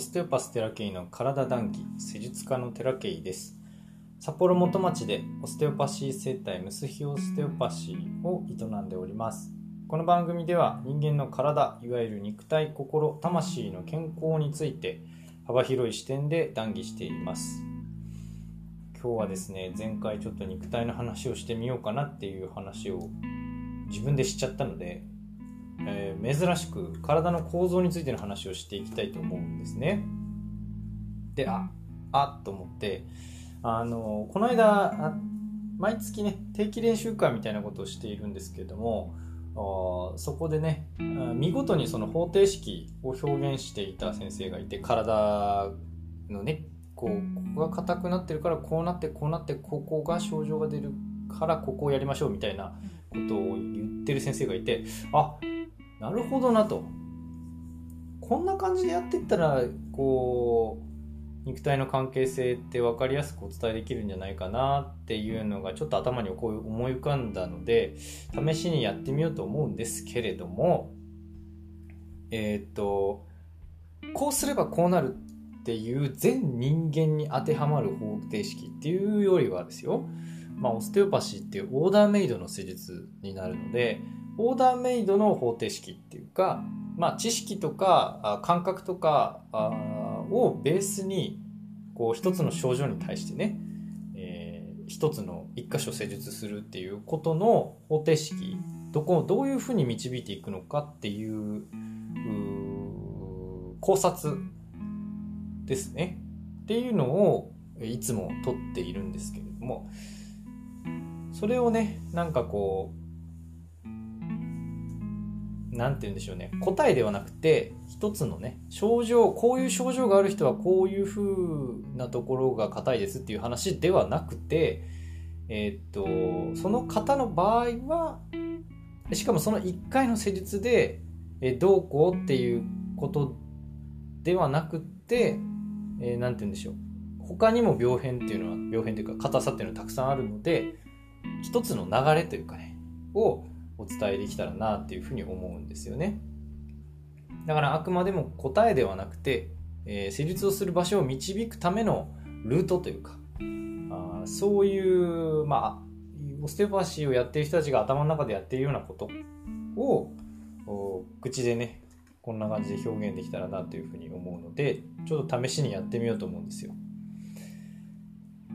ステオパステラケイの体談義施術家のテラケイです。札幌元町でオステオパシー生態ムスヒオステオパシーを営んでおります。この番組では人間の体いわゆる肉体心魂の健康について幅広い視点で談義しています。今日はですね前回ちょっと肉体の話をしてみようかなっていう話を自分でしちゃったのでえー、珍しく体の構造についての話をしていきたいと思うんですね。で、あ、あっと思って、あの、この間、毎月ね、定期練習会みたいなことをしているんですけれども、そこでね、見事にその方程式を表現していた先生がいて、体のね、こう、ここが硬くなってるからこうなってこうなってここが症状が出るからここをやりましょうみたいなことを言ってる先生がいてあなるほどなと。こんな感じでやってったらこう肉体の関係性って分かりやすくお伝えできるんじゃないかなっていうのがちょっと頭にこう思い浮かんだので試しにやってみようと思うんですけれどもえっ、とこうすればこうなるっていう全人間に当てはまる方程式っていうよりはですよ。まあ、オステオパシーっていうオーダーメイドの施術になるのでオーダーメイドの方程式っていうか、まあ、知識とか感覚とかをベースにこう一つの症状に対してね、えー、一つの一箇所施術するっていうことの方程式どこをどういうふうに導いていくのかっていう考察ですね。っていうのをいつも取っているんですけれどもそれをねなんかこう何て言うんでしょうね。答えではなくて一つのね症状こういう症状がある人はこういう風なところが硬いですっていう話ではなくてえー、っとその方の場合はしかもその1回の施術でえどうこうっていうことではなくて何、えー、て言うんでしょう。他にも病変っていうのは病変というか硬さっていうのはたくさんあるので一つの流れというかねをお伝えできたらなっていうふうに思うんですよね。だからあくまでも答えではなくて、えー、施術をする場所を導くためのルートというかあそういうまあオステオパシーをやってる人たちが頭の中でやっているようなことを口でねこんな感じで表現できたらなというふうに思うのでちょっと試しにやってみようと思うんですよ。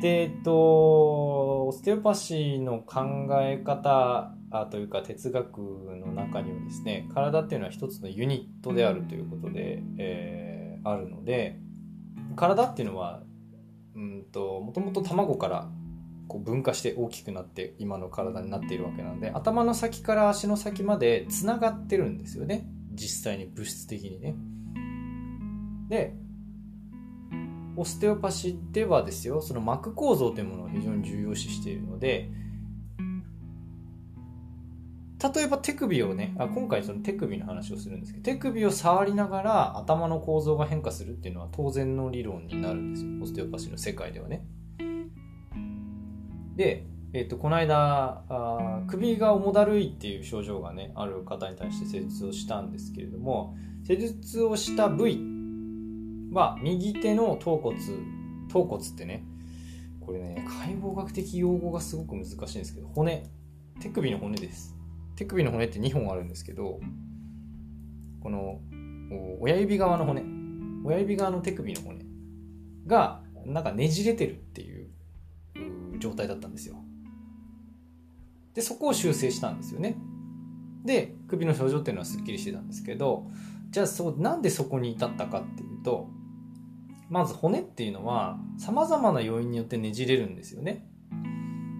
で、えっと、オステオパシーの考え方というか哲学の中にはですね体っていうのは一つのユニットであるということで、えー、あるので体っていうのはうんともともと卵からこう分化して大きくなって今の体になっているわけなので頭の先から足の先までつながってるんですよね。実際に物質的にね。でオステオパシではですよその膜構造というものを非常に重要視しているので例えば手首をねあ今回その手首の話をするんですけど手首を触りながら頭の構造が変化するっていうのは当然の理論になるんですよ。オステオパシーの世界ではね。で、えー、とこの間あ首が重だるいっていう症状がねある方に対して施術をしたんですけれども施術をした部位は右手の頭骨頭骨ってねこれね解剖学的用語がすごく難しいんですけど骨手首の骨です。手首の骨って2本あるんですけどこの親指側の骨。親指側の手首の骨がなんかねじれてるっていう状態だったんですよ。でそこを修正したんですよね。で首の症状っていうのはすっきりしてたんですけどじゃあそなんでそこに至ったかっていうとまず骨っていうのは様々な要因によってねじれるんですよね。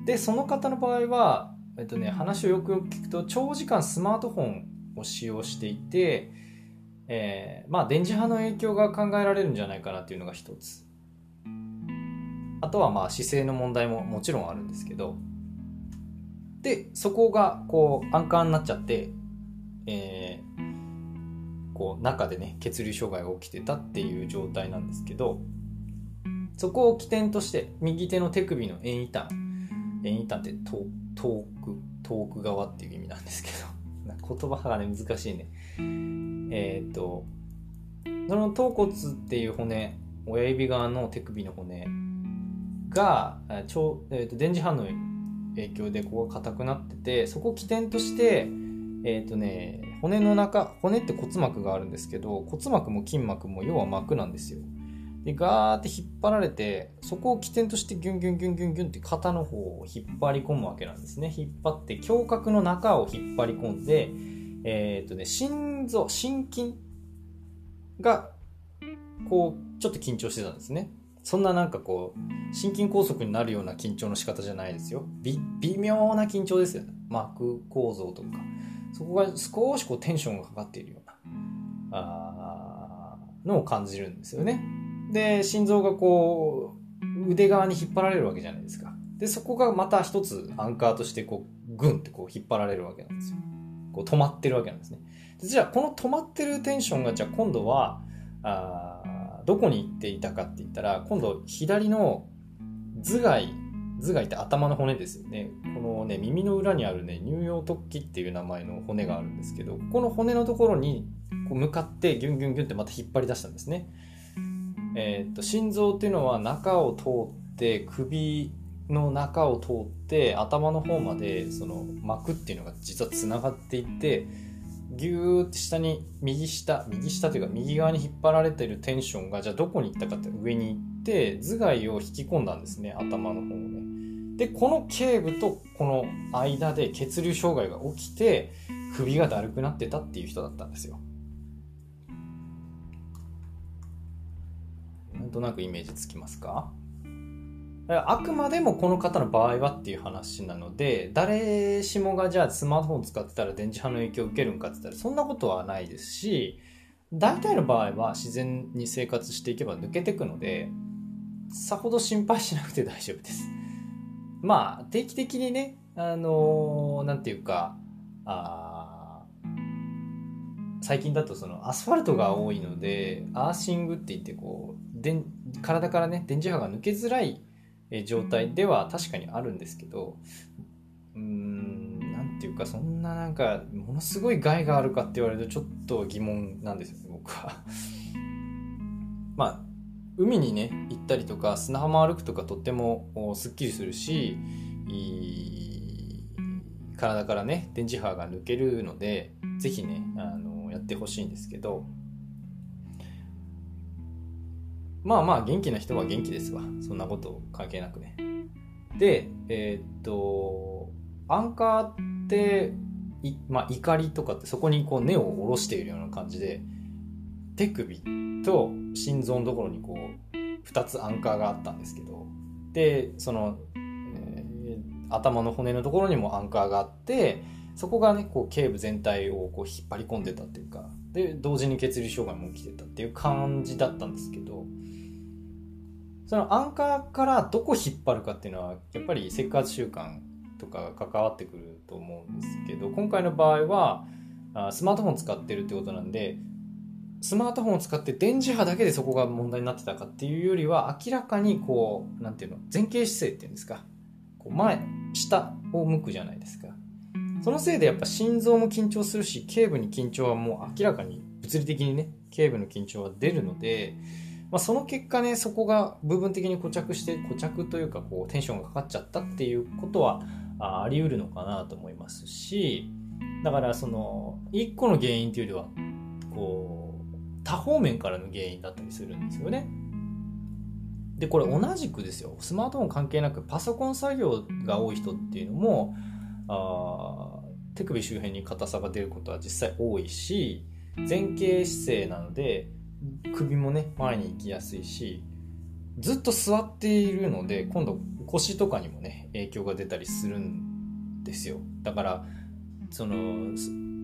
で、その方の場合は、えっとね、話をよくよく聞くと、長時間スマートフォンを使用していて、えー、まあ、電磁波の影響が考えられるんじゃないかなっていうのが一つ。あとはまあ姿勢の問題ももちろんあるんですけど、で、そこがこう、アンカーになっちゃって、えー、こう中でね血流障害が起きてたっていう状態なんですけどそこを起点として右手の手首の遠位端遠位端って遠遠く遠く側っていう意味なんですけど。言葉がね難しいね。えっ、とその頭骨っていう骨親指側の手首の骨が超、えーと、電磁波の影響でここが硬くなっててそこを起点としてえっ、とね骨の中骨って骨膜があるんですけど骨膜も筋膜も要は膜なんですよ。でガーって引っ張られてそこを起点としてギュンギュンギュンギュンギュンって肩の方を引っ張り込むわけなんですね。引っ張って胸郭の中を引っ張り込んでえっ、とね心臓心筋がこうちょっと緊張してたんですね。そんななんかこう心筋梗塞になるような緊張の仕方じゃないですよ。微妙な緊張ですよね。膜構造とか。そこが少しこうテンションがかかっているようなあのを感じるんですよね。で心臓がこう腕側に引っ張られるわけじゃないですか。でそこがまた一つアンカーとしてこうグンってこう引っ張られるわけなんですよ。こう止まってるわけなんですね。じゃあこの止まってるテンションがじゃあ今度はあどこに行っていたかって言ったら今度左の頭蓋頭蓋って頭の骨ですよね。このね耳の裏にあるね乳葉突起っていう名前の骨があるんですけどこの骨のところにこう向かってギュンギュンギュンってまた引っ張り出したんですね。えー、っと心臓っていうのは中を通って首の中を通って頭の方までその膜っていうのが実はつながっていてギューって下に右下右下というか右側に引っ張られてるテンションがじゃあどこに行ったかって上に行って頭蓋を引き込んだんですね頭の方をね。でこの頸部とこの間で血流障害が起きて首がだるくなってたっていう人だったんですよ。なんとなくイメージつきますか？あくまでもこの方の場合はっていう話なので誰しもがじゃあスマートフォン使ってたら電磁波の影響を受けるんかって言ったらそんなことはないですし大体の場合は自然に生活していけば抜けてくのでさほど心配しなくて大丈夫です。まあ定期的にねあの何、て言うかあ最近だとそのアスファルトが多いのでアーシングって言ってこう体からね電磁波が抜けづらい状態では確かにあるんですけどうーん何ていうかそんななんかものすごい害があるかって言われるとちょっと疑問なんですよね僕は。まあ海にね行ったりとか砂浜歩くとかとってもすっきりするし体からね電磁波が抜けるので是非ねあのやってほしいんですけどまあまあ元気な人は元気ですわ。そんなこと関係なくね。でえー、っとアンカーってまあ、怒りとかってそこにこう根を下ろしているような感じで手首と心臓のところにこう2つアンカーがあったんですけどでその、えー、頭の骨のところにもアンカーがあってそこがねこう頸部全体をこう引っ張り込んでたっていうかで同時に血流障害も起きてたっていう感じだったんですけどそのアンカーからどこ引っ張るかっていうのはやっぱり生活習慣とかが関わってくると思うんですけど今回の場合はスマートフォン使ってるってことなんでスマートフォンを使って電磁波だけでそこが問題になってたかっていうよりは明らかにこうなんていうの前傾姿勢っていうんですかこう前下を向くじゃないですか。そのせいでやっぱ心臓も緊張するし頸部に緊張はもう明らかに物理的にね頸部の緊張は出るのでまあ、その結果ねそこが部分的に固着して固着というかこうテンションがかかっちゃったっていうことはあり得るのかなと思いますしだからその一個の原因というよりはこう多方面からの原因だったりするんですよね。でこれ同じくですよスマートフォン関係なくパソコン作業が多い人っていうのもあ手首周辺に硬さが出ることは実際多いし前傾姿勢なので首もね前に行きやすいしずっと座っているので今度腰とかにもね影響が出たりするんですよ。だからその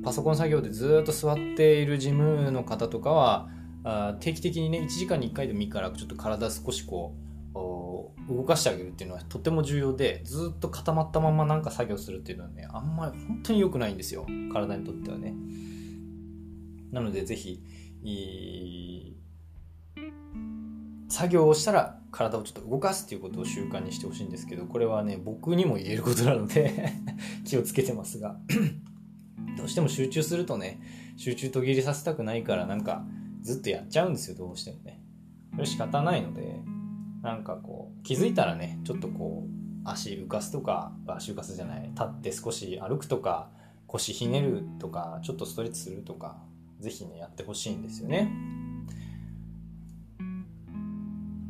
パソコン作業でずっと座っている事務の方とかはあ定期的にね1時間に1回でもいいからちょっと体少しこう動かしてあげるっていうのはとても重要でずっと固まったままなんか作業するっていうのはねあんまり本当に良くないんですよ。体にとってはね。なのでぜひ作業をしたら体をちょっと動かすっていうことを習慣にしてほしいんですけどこれはね僕にも言えることなので 気をつけてますが。どうしても集中するとね集中途切れさせたくないからなんかずっとやっちゃうんですよどうしてもね。それ仕方ないので。なんかこう気づいたらねちょっとこう足浮かすとか足浮かすじゃない立って少し歩くとか腰ひねるとかちょっとストレッチするとか是非ねやってほしいんですよね。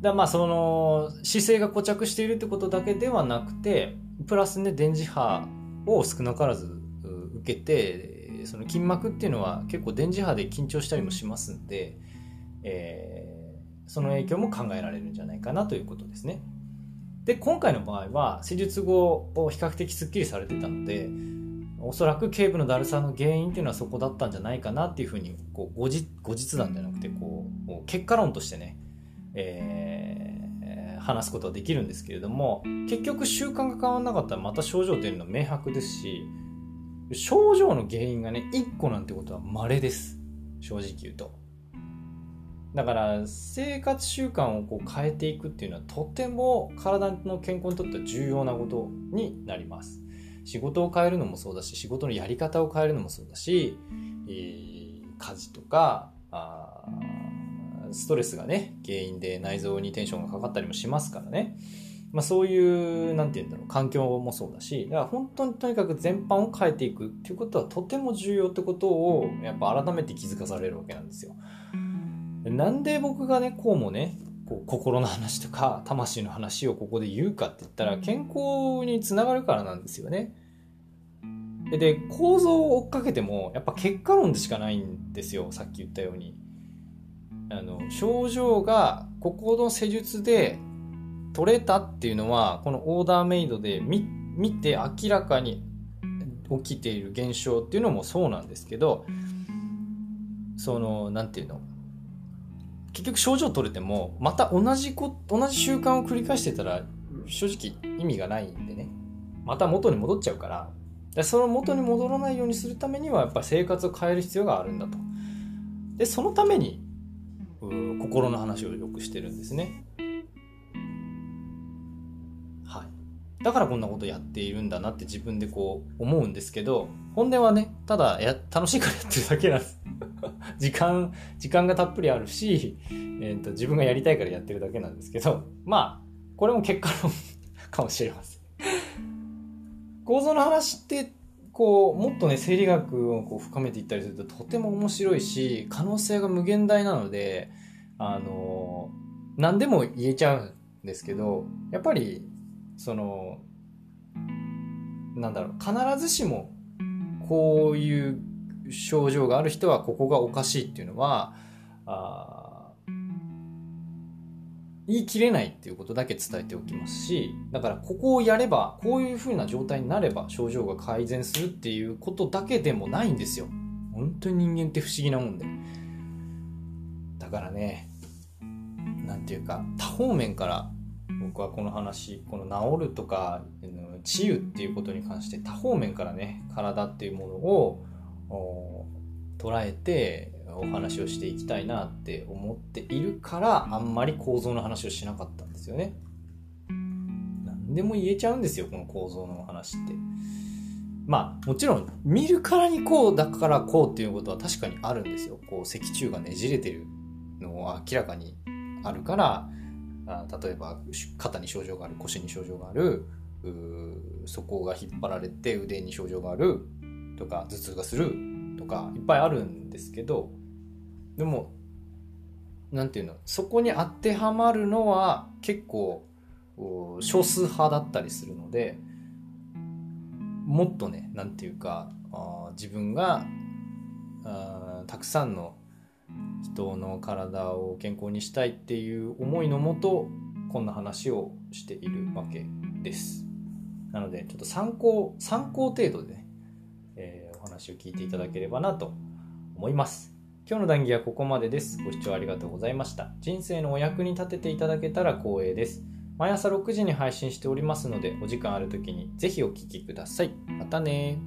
だまあその姿勢が固着しているってことだけではなくてプラスね電磁波を少なからず受けてその筋膜っていうのは結構電磁波で緊張したりもしますんで、えー、その影響も考えられるんじゃないかなということですね。で今回の場合は施術後を比較的すっきりされてたのでおそらく頸部のだるさの原因っていうのはそこだったんじゃないかなっていうふうにこう後日後日談じゃなくてこう結果論としてね、えー、話すことはできるんですけれども結局習慣が変わらなかったらまた症状というの明白ですし症状の原因がね1個なんてことは稀です正直言うと。だから生活習慣をこう変えていくっていうのはとても体の健康にとっては重要なことになります仕事を変えるのもそうだし仕事のやり方を変えるのもそうだし、えー、家事とかあストレスがね原因で内臓にテンションがかかったりもしますからねまあ、そういう何て言うんだろう環境もそうだしだから本当にとにかく全般を変えていくっていうことはとても重要ってことをやっぱ改めて気づかされるわけなんですよ。なんで僕がねこうもねこう心の話とか魂の話をここで言うかって言ったら健康につながるからなんですよね。で構造を追っかけてもやっぱ結果論でしかないんですよさっき言ったように。あの症状がここの施術で取れたっていうのはこのオーダーメイドで見て明らかに起きている現象っていうのもそうなんですけどその何て言うの？結局症状取れてもまた同じこ同じ習慣を繰り返してたら正直意味がないんでね。また元に戻っちゃうから。でその元に戻らないようにするためにはやっぱり生活を変える必要があるんだと。でそのために心の話をよくしてるんですね。はい。だからこんなことやっているんだなって自分でこう思うんですけど本音はねただや楽しいからやってるだけなんです。時間、時間がたっぷりあるし、えーと、自分がやりたいからやってるだけなんですけど、まあ、これも結果論 かもしれません。構造の話って、こう、もっとね、生理学をこう深めていったりするととても面白いし、可能性が無限大なので、あの、何でも言えちゃうんですけど、やっぱり、その、なんだろう、必ずしも、こういう症状がある人はここがおかしいっていうのはあ言い切れないっていうことだけ伝えておきますしだからここをやればこういうふうな状態になれば症状が改善するっていうことだけでもないんですよ。本当に人間って不思議なもんで。だからね何て言うか多方面から僕はこの話この治るとか治癒っていうことに関して多方面からね体っていうものを捉えてお話をしていきたいなって思っているからあんまり構造の話をしなかったんですよね。何でも言えちゃうんですよこの構造の話って。まあもちろん見るからにこうだからこうっていうことは確かにあるんですよ。こう脊柱がねじれてるのは明らかにあるからあ例えば肩に症状がある腰に症状があるそこが引っ張られて腕に症状があるとか頭痛がするとかいっぱいあるんですけどでも何て言うのそこに当てはまるのは結構少数派だったりするのでもっとね何て言うかあ自分があたくさんの人の体を健康にしたいっていう思いのもとこんな話をしているわけです。なのでちょっと参考参考程度でね話を聞いていただければなと思います。今日の談義はここまでです。ご視聴ありがとうございました。人生のお役に立てていただけたら光栄です。毎朝6時に配信しておりますので、お時間ある時にぜひお聴きください。またね